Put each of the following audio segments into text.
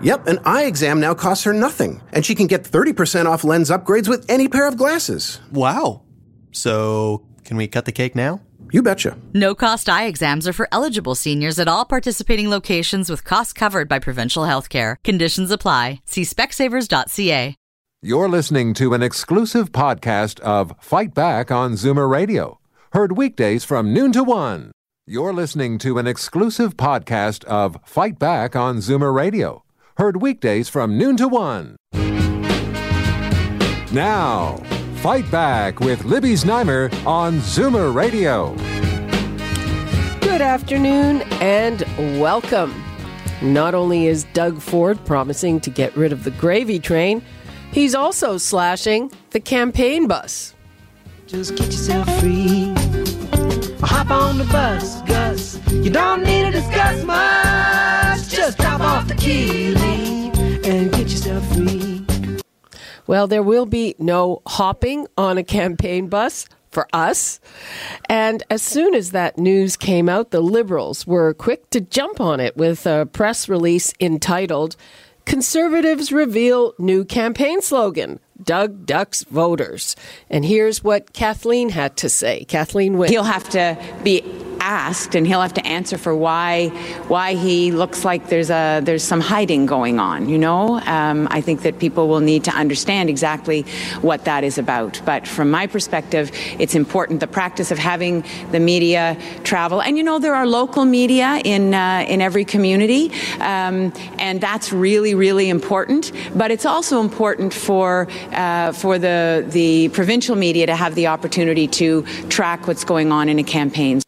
Yep, an eye exam now costs her nothing, and she can get 30% off lens upgrades with any pair of glasses. Wow. So, can we cut the cake now? You betcha. No cost eye exams are for eligible seniors at all participating locations with costs covered by provincial health care. Conditions apply. See specsavers.ca. You're listening to an exclusive podcast of Fight Back on Zoomer Radio, heard weekdays from noon to one. You're listening to an exclusive podcast of Fight Back on Zoomer Radio, heard weekdays from noon to one. Now, Fight Back with Libby Znaimer on Zoomer Radio. Good afternoon and welcome. Not only is Doug Ford promising to get rid of the gravy train, he's also slashing the campaign bus. Just get yourself free. Hop on the bus, Gus. You don't need to discuss much. Just drop off the key, leave, and get yourself free. Well, there will be no hopping on a campaign bus for us. And as soon as that news came out, the Liberals were quick to jump on it with a press release entitled Conservatives Reveal New Campaign Slogan. Doug Ducks Voters. And here's what Kathleen had to say. Kathleen Wynne. He'll have to be asked and he'll have to answer for why why he looks like there's a there's some hiding going on you know? Um, I think that people will need to understand exactly what that is about. But from my perspective it's important the practice of having the media travel. And you know there are local media in uh, in every community um, and that's really really important. But it's also important for uh, for the the provincial media to have the opportunity to track what's going on in a campaign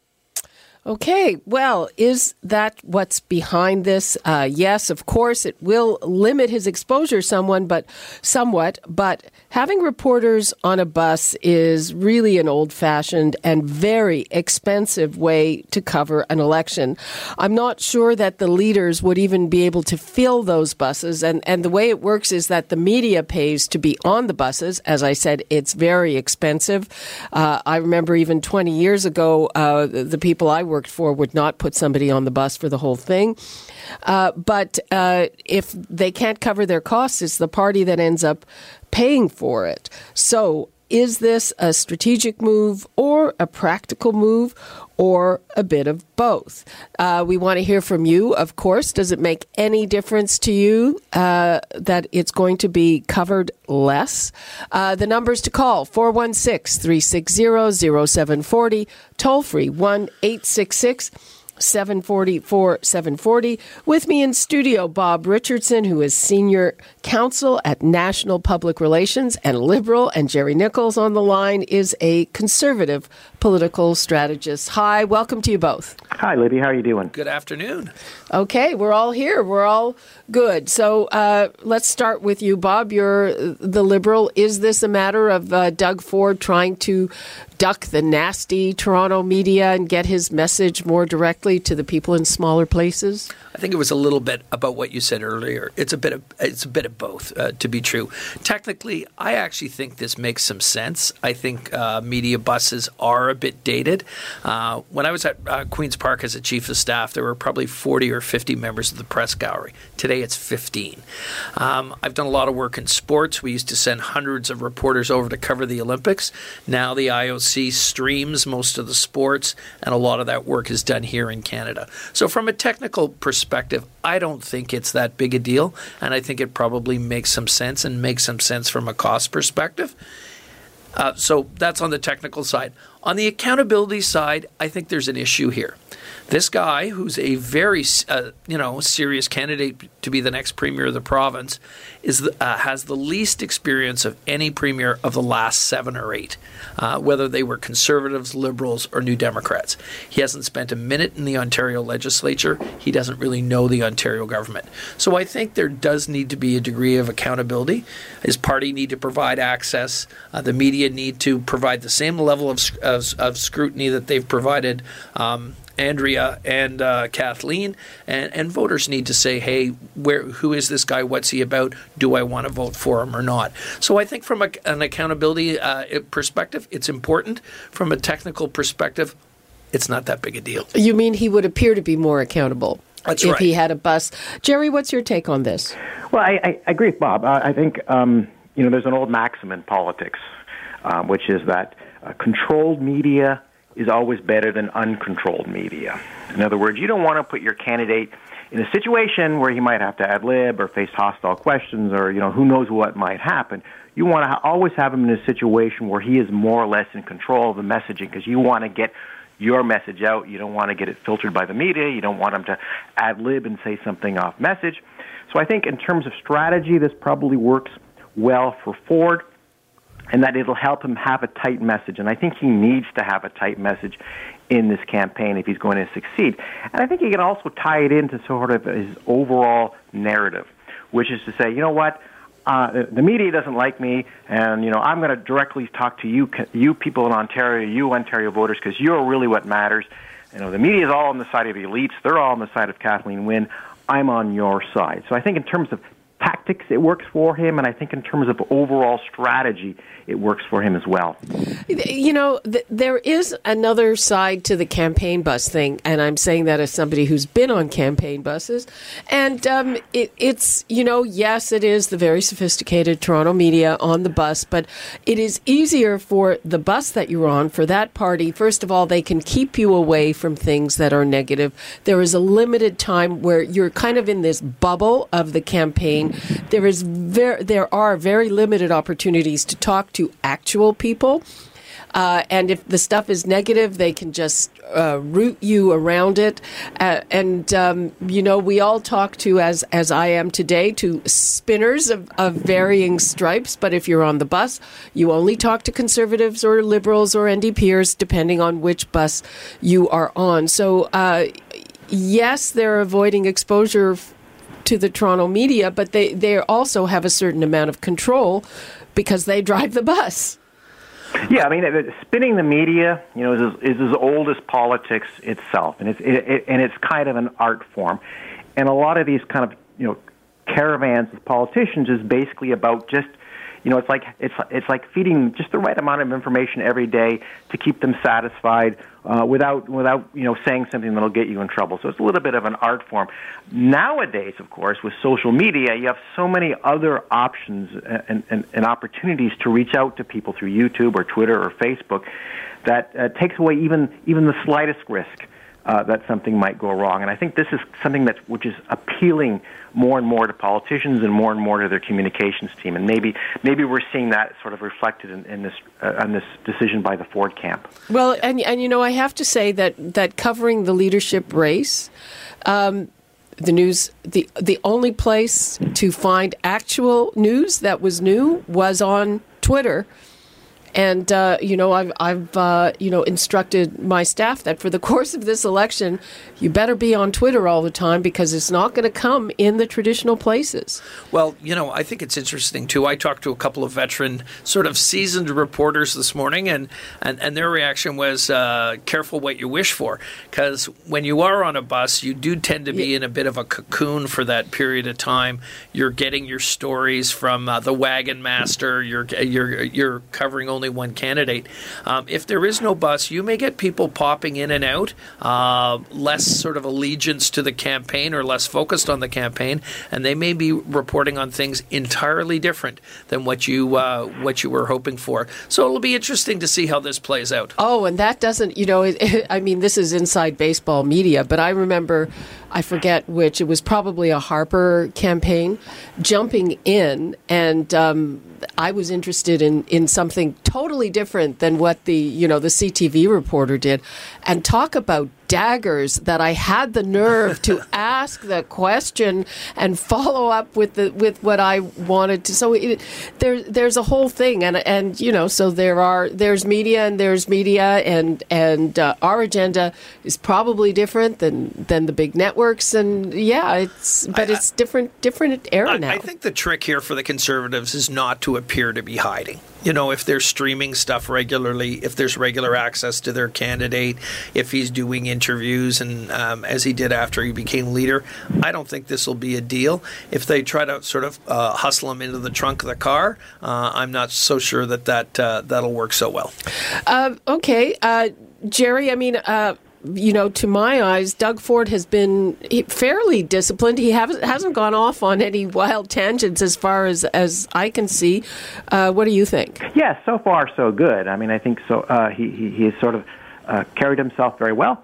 Okay, well, is that what's behind this? Uh, yes, of course, it will limit his exposure someone, but somewhat. But having reporters on a bus is really an old-fashioned and very expensive way to cover an election. I'm not sure that the leaders would even be able to fill those buses. And and the way it works is that the media pays to be on the buses. As I said, it's very expensive. Uh, I remember even 20 years ago, uh, the people I worked for would not put somebody on the bus for the whole thing. Uh, but uh, if they can't cover their costs, it's the party that ends up paying for it. So is this a strategic move or a practical move or a bit of both? Uh, we want to hear from you, of course. Does it make any difference to you uh, that it's going to be covered less? Uh, the numbers to call 416 360 0740, toll free 1 866 744 740. With me in studio, Bob Richardson, who is senior counsel at National Public Relations and Liberal, and Jerry Nichols on the line is a conservative political strategist. Hi, welcome to you both. Hi, Libby. How are you doing? Good afternoon. Okay, we're all here. We're all good. So uh, let's start with you, Bob. You're the Liberal. Is this a matter of uh, Doug Ford trying to duck the nasty Toronto media and get his message more directly to the people in smaller places? I think it was a little bit about what you said earlier. It's a bit of it's a bit of both, uh, to be true. Technically, I actually think this makes some sense. I think uh, media buses are a bit dated. Uh, when I was at uh, Queens Park as a chief of staff, there were probably 40 or 50 members of the press gallery. Today, it's 15. Um, I've done a lot of work in sports. We used to send hundreds of reporters over to cover the Olympics. Now the IOC streams most of the sports, and a lot of that work is done here in Canada. So, from a technical perspective, I don't think it's that big a deal, and I think it probably makes some sense and makes some sense from a cost perspective. Uh, so that's on the technical side. On the accountability side, I think there's an issue here. This guy, who's a very uh, you know serious candidate to be the next premier of the province, is the, uh, has the least experience of any premier of the last seven or eight, uh, whether they were conservatives, liberals, or New Democrats. He hasn't spent a minute in the Ontario legislature. He doesn't really know the Ontario government. So I think there does need to be a degree of accountability. His party need to provide access. Uh, the media need to provide the same level of, of, of scrutiny that they've provided. Um, Andrea and uh, Kathleen, and, and voters need to say, hey, where who is this guy? What's he about? Do I want to vote for him or not? So I think from a, an accountability uh, perspective, it's important. From a technical perspective, it's not that big a deal. You mean he would appear to be more accountable? That's if right. he had a bus. Jerry, what's your take on this? Well, I, I agree with Bob. I, I think um, you know there's an old maxim in politics, um, which is that uh, controlled media is always better than uncontrolled media. In other words, you don't want to put your candidate in a situation where he might have to ad lib or face hostile questions or you know who knows what might happen. You want to always have him in a situation where he is more or less in control of the messaging because you want to get your message out. You don't want to get it filtered by the media. You don't want him to ad lib and say something off message. So I think in terms of strategy, this probably works well for Ford and that it'll help him have a tight message. And I think he needs to have a tight message in this campaign if he's going to succeed. And I think he can also tie it into sort of his overall narrative, which is to say, you know what? Uh, the media doesn't like me, and you know I'm going to directly talk to you, you people in Ontario, you Ontario voters, because you're really what matters. You know the media is all on the side of the elites; they're all on the side of Kathleen Wynne. I'm on your side. So I think in terms of tactics, it works for him, and I think in terms of overall strategy, it works for him as well. You know, th- there is another side to the campaign bus thing, and I'm saying that as somebody who's been on campaign buses. And um, it, it's, you know, yes, it is the very sophisticated Toronto media on the bus, but it is easier for the bus that you're on, for that party. First of all, they can keep you away from things that are negative. There is a limited time where you're kind of in this bubble of the campaign. There is ver- there are very limited opportunities to talk to actual people. Uh, and if the stuff is negative, they can just uh, route you around it. Uh, and um, you know, we all talk to, as as I am today, to spinners of, of varying stripes. But if you're on the bus, you only talk to conservatives or liberals or NDPers, depending on which bus you are on. So, uh, yes, they're avoiding exposure to the Toronto media, but they they also have a certain amount of control because they drive the bus. Yeah, I mean, spinning the media, you know, is, is as old as politics itself, and it's it, it, and it's kind of an art form, and a lot of these kind of you know caravans of politicians is basically about just you know it's like it's it's like feeding just the right amount of information every day to keep them satisfied uh, without without you know saying something that'll get you in trouble. So it's a little bit of an art form. Nowadays, of course, with social media, you have so many other options and, and, and opportunities to reach out to people through YouTube or Twitter or Facebook that uh, takes away even even the slightest risk. Uh, that something might go wrong, and I think this is something that which is appealing more and more to politicians and more and more to their communications team, and maybe maybe we're seeing that sort of reflected in, in this uh, on this decision by the Ford camp. Well, and and you know, I have to say that that covering the leadership race. Um, the news the the only place to find actual news that was new was on Twitter and uh, you know, I've, I've uh, you know instructed my staff that for the course of this election, you better be on Twitter all the time because it's not going to come in the traditional places. Well, you know, I think it's interesting too. I talked to a couple of veteran, sort of seasoned reporters this morning, and and, and their reaction was, uh, "Careful what you wish for," because when you are on a bus, you do tend to be yeah. in a bit of a cocoon for that period of time. You're getting your stories from uh, the wagon master. You're you're you're covering only one candidate. Um, if there is no bus, you may get people popping in and out, uh, less sort of allegiance to the campaign or less focused on the campaign, and they may be reporting on things entirely different than what you uh, what you were hoping for. So it'll be interesting to see how this plays out. Oh, and that doesn't, you know, it, it, I mean, this is inside baseball media, but I remember. I forget which. It was probably a Harper campaign, jumping in, and um, I was interested in in something totally different than what the you know the CTV reporter did, and talk about daggers that I had the nerve to ask the question and follow up with the with what I wanted to. So it, there there's a whole thing, and and you know so there are there's media and there's media, and and uh, our agenda is probably different than than the big networks, and yeah, it's but I- it's different different era I, now. I think the trick here for the conservatives is not to appear to be hiding. You know, if they're streaming stuff regularly, if there's regular access to their candidate, if he's doing interviews, and um, as he did after he became leader, I don't think this will be a deal. If they try to sort of uh, hustle him into the trunk of the car, uh, I'm not so sure that that uh, that'll work so well. Uh, okay, uh, Jerry. I mean, uh, you know, to my eyes, Doug Ford has been fairly disciplined. He haven't hasn't gone off on any wild tangents, as far as as I can see. Uh, what do you think? Yes, so far so good. I mean, I think so. Uh, he, he he has sort of uh, carried himself very well.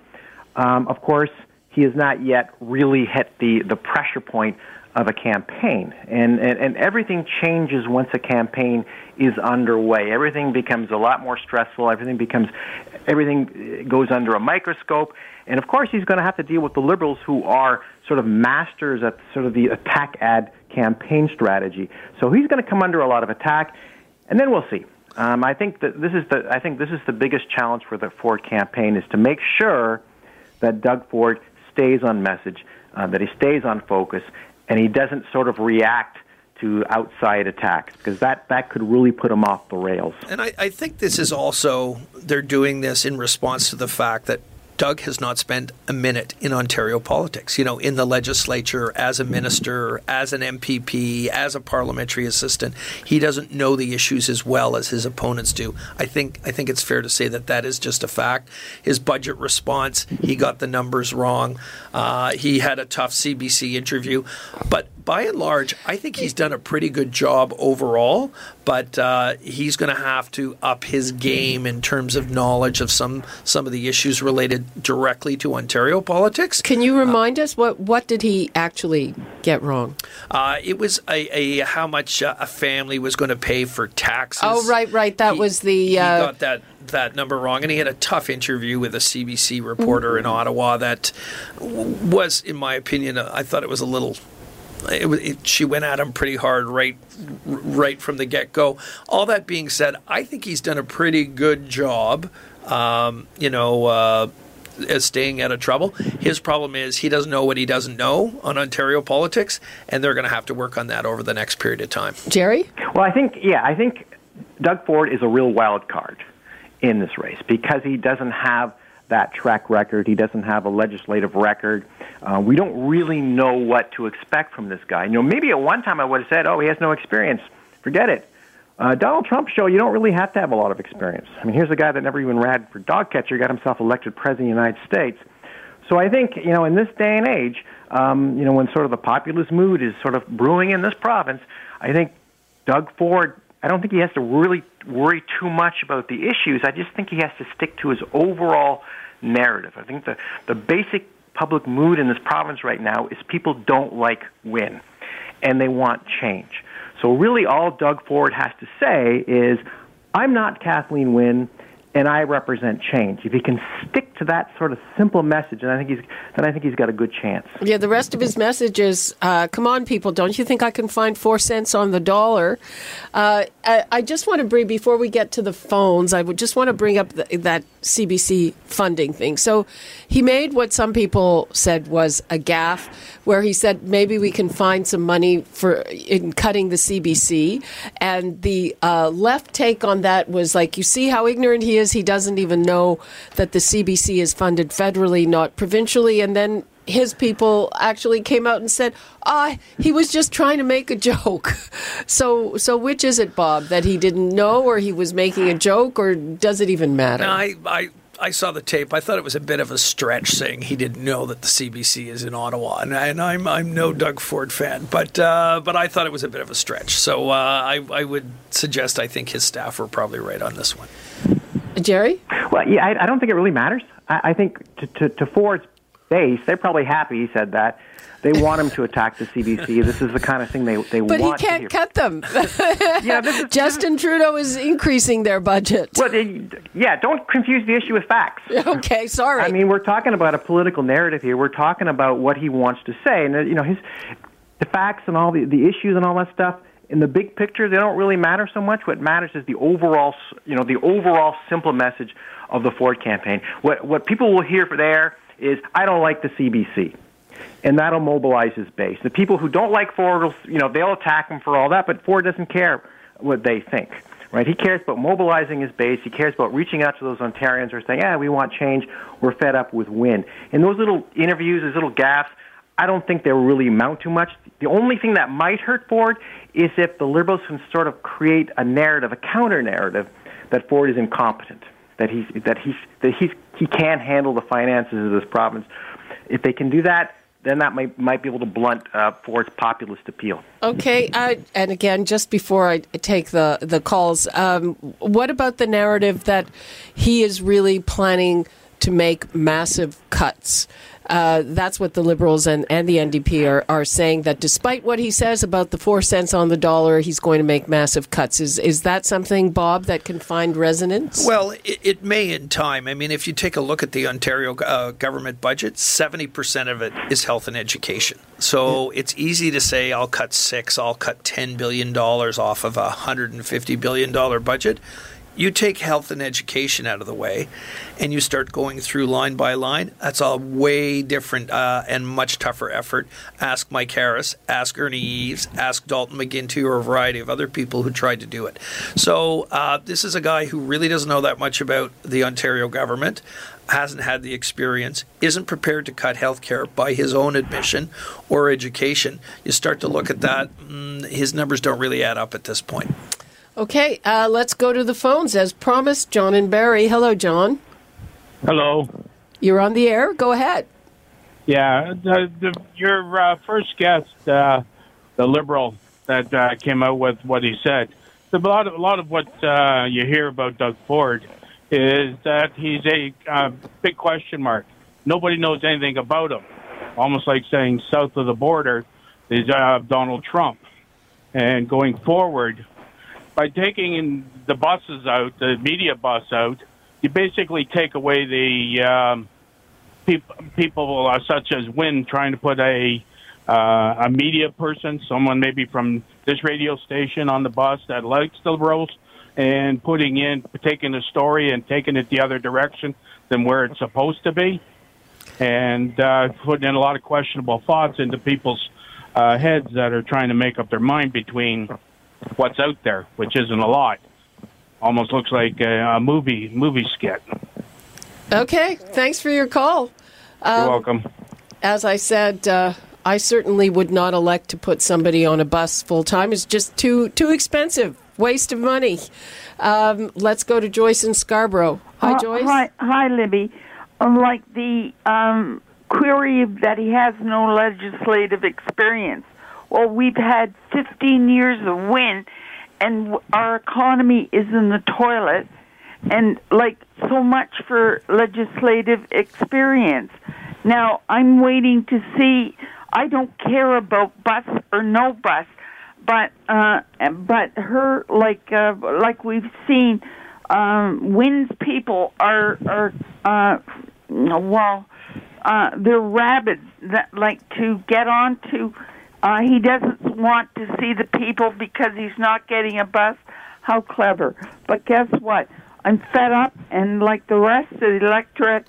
Um, of course, he has not yet really hit the the pressure point of a campaign, and, and and everything changes once a campaign is underway. Everything becomes a lot more stressful. Everything becomes everything goes under a microscope, and of course, he's going to have to deal with the liberals who are sort of masters at sort of the attack ad campaign strategy. So he's going to come under a lot of attack, and then we'll see. Um, I think that this is the I think this is the biggest challenge for the Ford campaign is to make sure that Doug Ford stays on message, uh, that he stays on focus, and he doesn't sort of react to outside attacks because that that could really put him off the rails. And I, I think this is also, they're doing this in response to the fact that Doug has not spent a minute in Ontario politics, you know, in the legislature, as a minister, as an MPP, as a parliamentary assistant. He doesn't know the issues as well as his opponents do. I think I think it's fair to say that that is just a fact. His budget response, he got the numbers wrong. Uh, he had a tough CBC interview, but by and large, I think he's done a pretty good job overall. But uh, he's going to have to up his game in terms of knowledge of some some of the issues related directly to Ontario politics. Can you remind us what what did he actually get wrong? Uh, it was a, a how much uh, a family was going to pay for taxes. Oh, right, right. That He- was the. he Uh, got that that number wrong, and he had a tough interview with a CBC reporter in Ottawa that was, in my opinion, uh, I thought it was a little. It, was- it, she went at him pretty hard right right from the get go. All that being said, I think he's done a pretty good job. Um, you know. Uh, as staying out of trouble. His problem is he doesn't know what he doesn't know on Ontario politics, and they're going to have to work on that over the next period of time. Jerry? Well, I think yeah, I think Doug Ford is a real wild card in this race because he doesn't have that track record. He doesn't have a legislative record. Uh, we don't really know what to expect from this guy. You know, maybe at one time I would have said, "Oh, he has no experience. Forget it." Uh, Donald Trump show you don't really have to have a lot of experience. I mean, here's a guy that never even ran for dog catcher, got himself elected president of the United States. So I think you know in this day and age, um, you know when sort of the populist mood is sort of brewing in this province, I think Doug Ford. I don't think he has to really worry too much about the issues. I just think he has to stick to his overall narrative. I think the the basic public mood in this province right now is people don't like Wynne, and they want change. So really, all Doug Ford has to say is, "I'm not Kathleen Wynne." and I represent change. If he can stick to that sort of simple message, and I think he's then I think he's got a good chance. Yeah, the rest of his message is, uh, "Come on, people! Don't you think I can find four cents on the dollar?" Uh, I, I just want to bring before we get to the phones. I would just want to bring up the, that CBC funding thing. So he made what some people said was a gaffe, where he said maybe we can find some money for in cutting the CBC, and the uh, left take on that was like, you see how ignorant he is. He doesn't even know that the CBC is funded federally, not provincially, and then his people actually came out and said, "Ah, he was just trying to make a joke." So, so which is it, Bob? That he didn't know, or he was making a joke, or does it even matter? No, I, I, I saw the tape. I thought it was a bit of a stretch saying he didn't know that the CBC is in Ottawa, and, I, and I'm I'm no Doug Ford fan, but uh, but I thought it was a bit of a stretch. So uh, I I would suggest I think his staff were probably right on this one. Jerry? Well, yeah, I, I don't think it really matters. I, I think to, to, to Ford's base, they're probably happy he said that. They want him to attack the CBC. This is the kind of thing they they want. But he can't cut them. Yeah, is, Justin Trudeau is increasing their budget. Well, they- yeah, don't confuse the issue with facts. Okay, sorry. I mean, we're talking about a political narrative here. We're talking about what he wants to say, and uh, you know, his the facts and all the the issues and all that stuff. In the big picture, they don't really matter so much. What matters is the overall, you know, the overall simple message of the Ford campaign. What what people will hear for there is, I don't like the CBC, and that'll mobilize his base. The people who don't like Ford, will, you know, they'll attack him for all that, but Ford doesn't care what they think. Right? He cares about mobilizing his base. He cares about reaching out to those Ontarians who are saying, "Yeah, we want change. We're fed up with Wynne." And those little interviews, those little gaps, I don't think they really amount to much. The only thing that might hurt Ford is if the Liberals can sort of create a narrative, a counter narrative, that Ford is incompetent, that he's that he's that he's he can't handle the finances of this province. If they can do that, then that might might be able to blunt uh, Ford's populist appeal. Okay, uh, and again, just before I take the the calls, um, what about the narrative that he is really planning to make massive cuts? Uh, that's what the Liberals and, and the NDP are, are saying. That despite what he says about the four cents on the dollar, he's going to make massive cuts. Is is that something, Bob, that can find resonance? Well, it, it may in time. I mean, if you take a look at the Ontario uh, government budget, 70% of it is health and education. So it's easy to say, I'll cut six, I'll cut $10 billion off of a $150 billion budget. You take health and education out of the way and you start going through line by line, that's a way different uh, and much tougher effort. Ask Mike Harris, ask Ernie Eves, ask Dalton McGuinty, or a variety of other people who tried to do it. So uh, this is a guy who really doesn't know that much about the Ontario government, hasn't had the experience, isn't prepared to cut health care by his own admission or education. You start to look at that, mm, his numbers don't really add up at this point. Okay, uh, let's go to the phones as promised. John and Barrie. Hello, John. Hello. You're on the air. Go ahead. Yeah, the, the, your uh, first guest, uh, the liberal that uh, came out with what he said. A lot of a lot of what uh, you hear about Doug Ford is that he's a uh, big question mark. Nobody knows anything about him. Almost like saying south of the border is uh, Donald Trump. And going forward, by taking in the buses out, the media bus out, you basically take away the um, peop- people uh, such as Wynne trying to put a uh, a media person, someone maybe from this radio station on the bus that likes the Liberals, and putting in taking the story and taking it the other direction than where it's supposed to be, and uh, putting in a lot of questionable thoughts into people's uh, heads that are trying to make up their mind between what's out there, which isn't a lot. Almost looks like a, a movie movie skit. Okay, thanks for your call. You're welcome. As I said, uh, I certainly would not elect to put somebody on a bus full time. It's just too too expensive, waste of money. Um, let's go to Joyce in Scarborough. Hi, Uh, Joyce. Hi, hi, Libby. Um, like the um, query that he has no legislative experience. Well, we've had 15 years of Wynne, and our economy is in the toilet, and like so much for legislative experience. Now, I'm waiting to see. I don't care about bus or no bus, but uh, but her like uh, like we've seen, um, Wynne's people are are uh, well, uh, they're rabid that like to get on to. Uh, he doesn't want to see the people because he's not getting a bus. How clever! But guess what? I'm fed up, and like the rest of the electorate,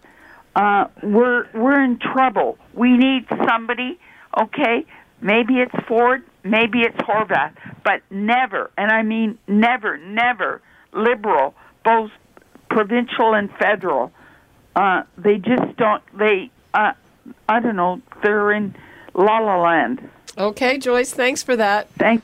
uh, we're we're in trouble. We need somebody. Okay, maybe it's Ford, maybe it's Horwath, but never, and I mean never, never liberal, both provincial and federal. Uh, they just don't. They, uh, I don't know. They're in la la land. Okay, Joyce. Thanks for that. Thanks.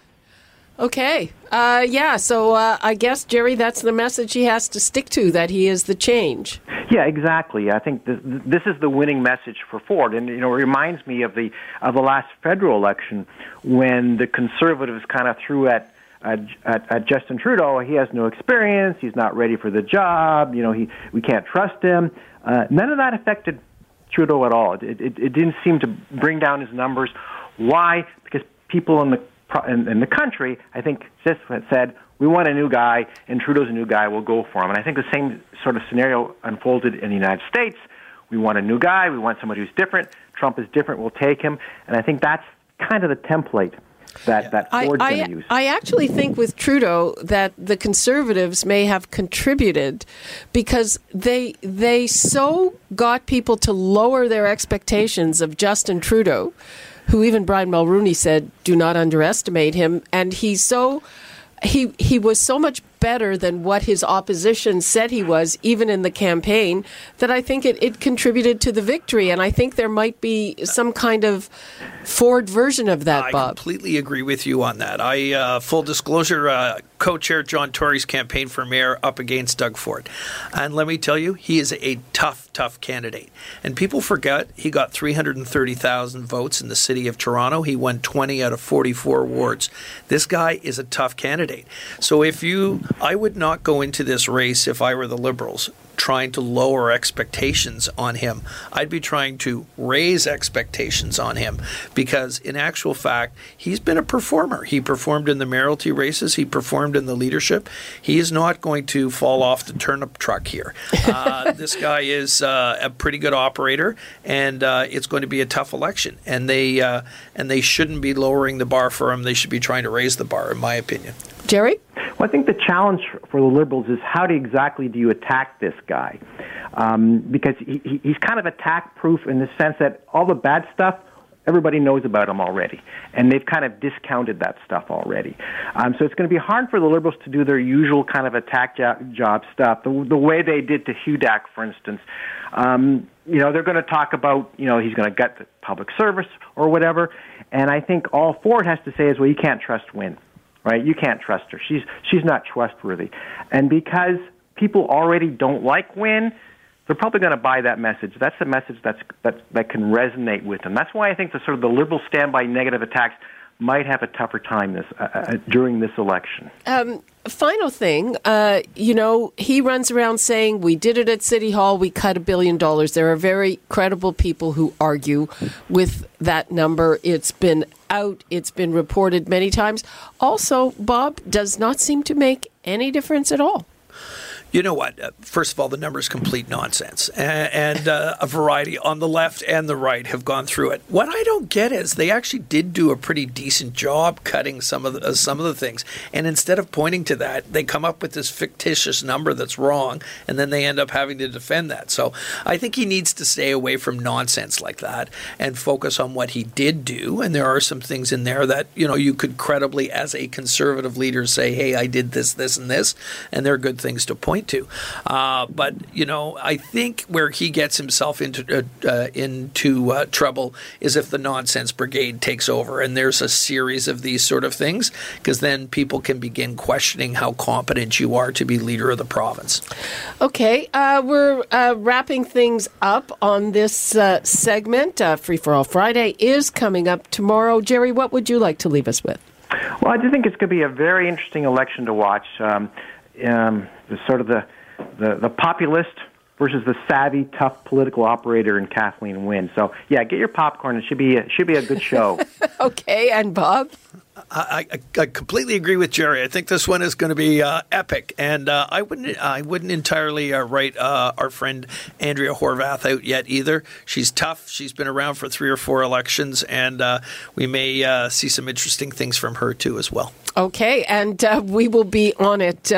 Okay. Uh, yeah. So uh, I guess Jerry, that's the message he has to stick to. That he is the change. Yeah, exactly. I think this, this is the winning message for Ford, and you know, it reminds me of the of the last federal election when the conservatives kind of threw at. At, at, at Justin Trudeau, he has no experience. He's not ready for the job. You know, he we can't trust him. Uh, none of that affected Trudeau at all. It, it, it didn't seem to bring down his numbers. Why? Because people in the in, in the country, I think, just said we want a new guy, and Trudeau's a new guy. We'll go for him. And I think the same sort of scenario unfolded in the United States. We want a new guy. We want somebody who's different. Trump is different. We'll take him. And I think that's kind of the template that, that Ford's I, going to use. I actually think with Trudeau that the Conservatives may have contributed because they they so got people to lower their expectations of Justin Trudeau, who even Brian Mulroney said, "Do not underestimate him," and he's so he he was so much better than what his opposition said he was, even in the campaign, that I think it, it contributed to the victory. And I think there might be some kind of Ford version of that, I Bob. I completely agree with you on that. I uh, full disclosure, uh, co-chair John Tory's campaign for mayor up against Doug Ford, and let me tell you, he is a tough, tough candidate. And people forget he got 330,000 votes in the city of Toronto. He won 20 out of 44 wards. This guy is a tough candidate. So if you, I would not go into this race if I were the Liberals trying to lower expectations on him. I'd be trying to raise expectations on him because, in actual fact, he's been a performer. He performed in the mayoralty races, he performed in the leadership. He is not going to fall off the turnip truck here. Uh, this guy is uh, a pretty good operator, and uh, it's going to be a tough election. And they uh, and they shouldn't be lowering the bar for him. They should be trying to raise the bar, in my opinion. Jerry? Well, I think the challenge for the Liberals is how do exactly do you attack this guy? Um, because he, he's kind of attack proof in the sense that all the bad stuff, everybody knows about him already. And they've kind of discounted that stuff already. Um, so it's going to be hard for the Liberals to do their usual kind of attack job, job stuff, the, the way they did to Hudak, for instance. Um, you know, they're going to talk about, you know, he's going to gut the public service or whatever. And I think all Ford has to say is, well, you can't trust Wynne right? You can't trust her. She's she's not trustworthy. And because people already don't like Wynne, they're probably going to buy that message. That's the message that's that that can resonate with them. That's why I think the sort of the liberal standby negative attacks might have a tougher time this uh, uh, during this election. Um, final thing, uh, you know, he runs around saying we did it at City Hall, we cut a billion dollars. There are very credible people who argue with that number. It's been out, it's been reported many times. Also, Bob does not seem to make any difference at all. You know what? Uh, first of all, the number is complete nonsense, and, and uh, a variety on the left and the right have gone through it. What I don't get is they actually did do a pretty decent job cutting some of the, uh, some of the things, and instead of pointing to that, they come up with this fictitious number that's wrong, and then they end up having to defend that. So I think he needs to stay away from nonsense like that and focus on what he did do. And there are some things in there that you know you could credibly, as a conservative leader, say, "Hey, I did this, this, and this," and there are good things to point to. Uh, but you know, I think where he gets himself into uh, uh, into uh, trouble is if the nonsense brigade takes over, and there's a series of these sort of things, because then people can begin questioning how competent you are to be leader of the province. Okay, uh, we're uh, wrapping things up on this segment. Free for All Friday is coming up tomorrow. Jerry, what would you like to leave us with? Well, I do think it's going to be a very interesting election to watch. Um, um, the sort of the, the, the populist versus the savvy, tough political operator in Kathleen Wynne. So, yeah, get your popcorn. It should be a, should be a good show. okay, and Bob. I, I, I, completely agree with Jerry. I think this one is going to be uh, epic, and uh, I wouldn't I wouldn't entirely uh, write uh, our friend Andrea Horwath out yet either. She's tough. She's been around for three or four elections, and uh, we may uh, see some interesting things from her too as well. Okay, and we will be on it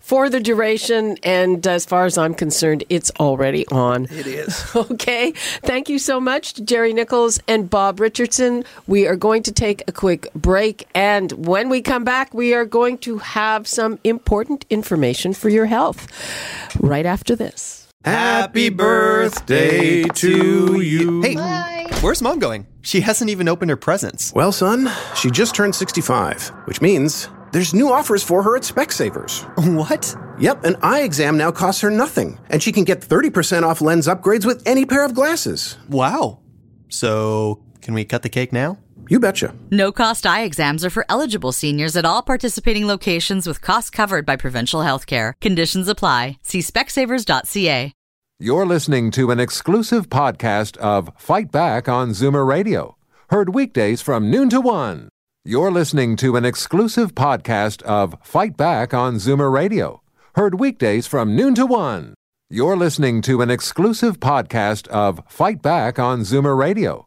for the duration. And as far as I'm concerned, it's already on. It is. okay, thank you so much, to Jerry Nichols and Bob Richardson. We are going to take a quick break break. And when we come back, we are going to have some important information for your health right after this. Happy birthday to you. Hey, Bye. where's mom going? She hasn't even opened her presents. Well, son, she just turned 65, which means there's new offers for her at Specsavers. What? Yep, an eye exam now costs her nothing, and she can get 30% off lens upgrades with any pair of glasses. Wow. So, can we cut the cake now? You betcha. No cost eye exams are for eligible seniors at all participating locations with costs covered by provincial health care. Conditions apply. See specsavers.ca. You're listening to an exclusive podcast of Fight Back on Zoomer Radio, heard weekdays from noon to one. You're listening to an exclusive podcast of Fight Back on Zoomer Radio, heard weekdays from noon to one. You're listening to an exclusive podcast of Fight Back on Zoomer Radio,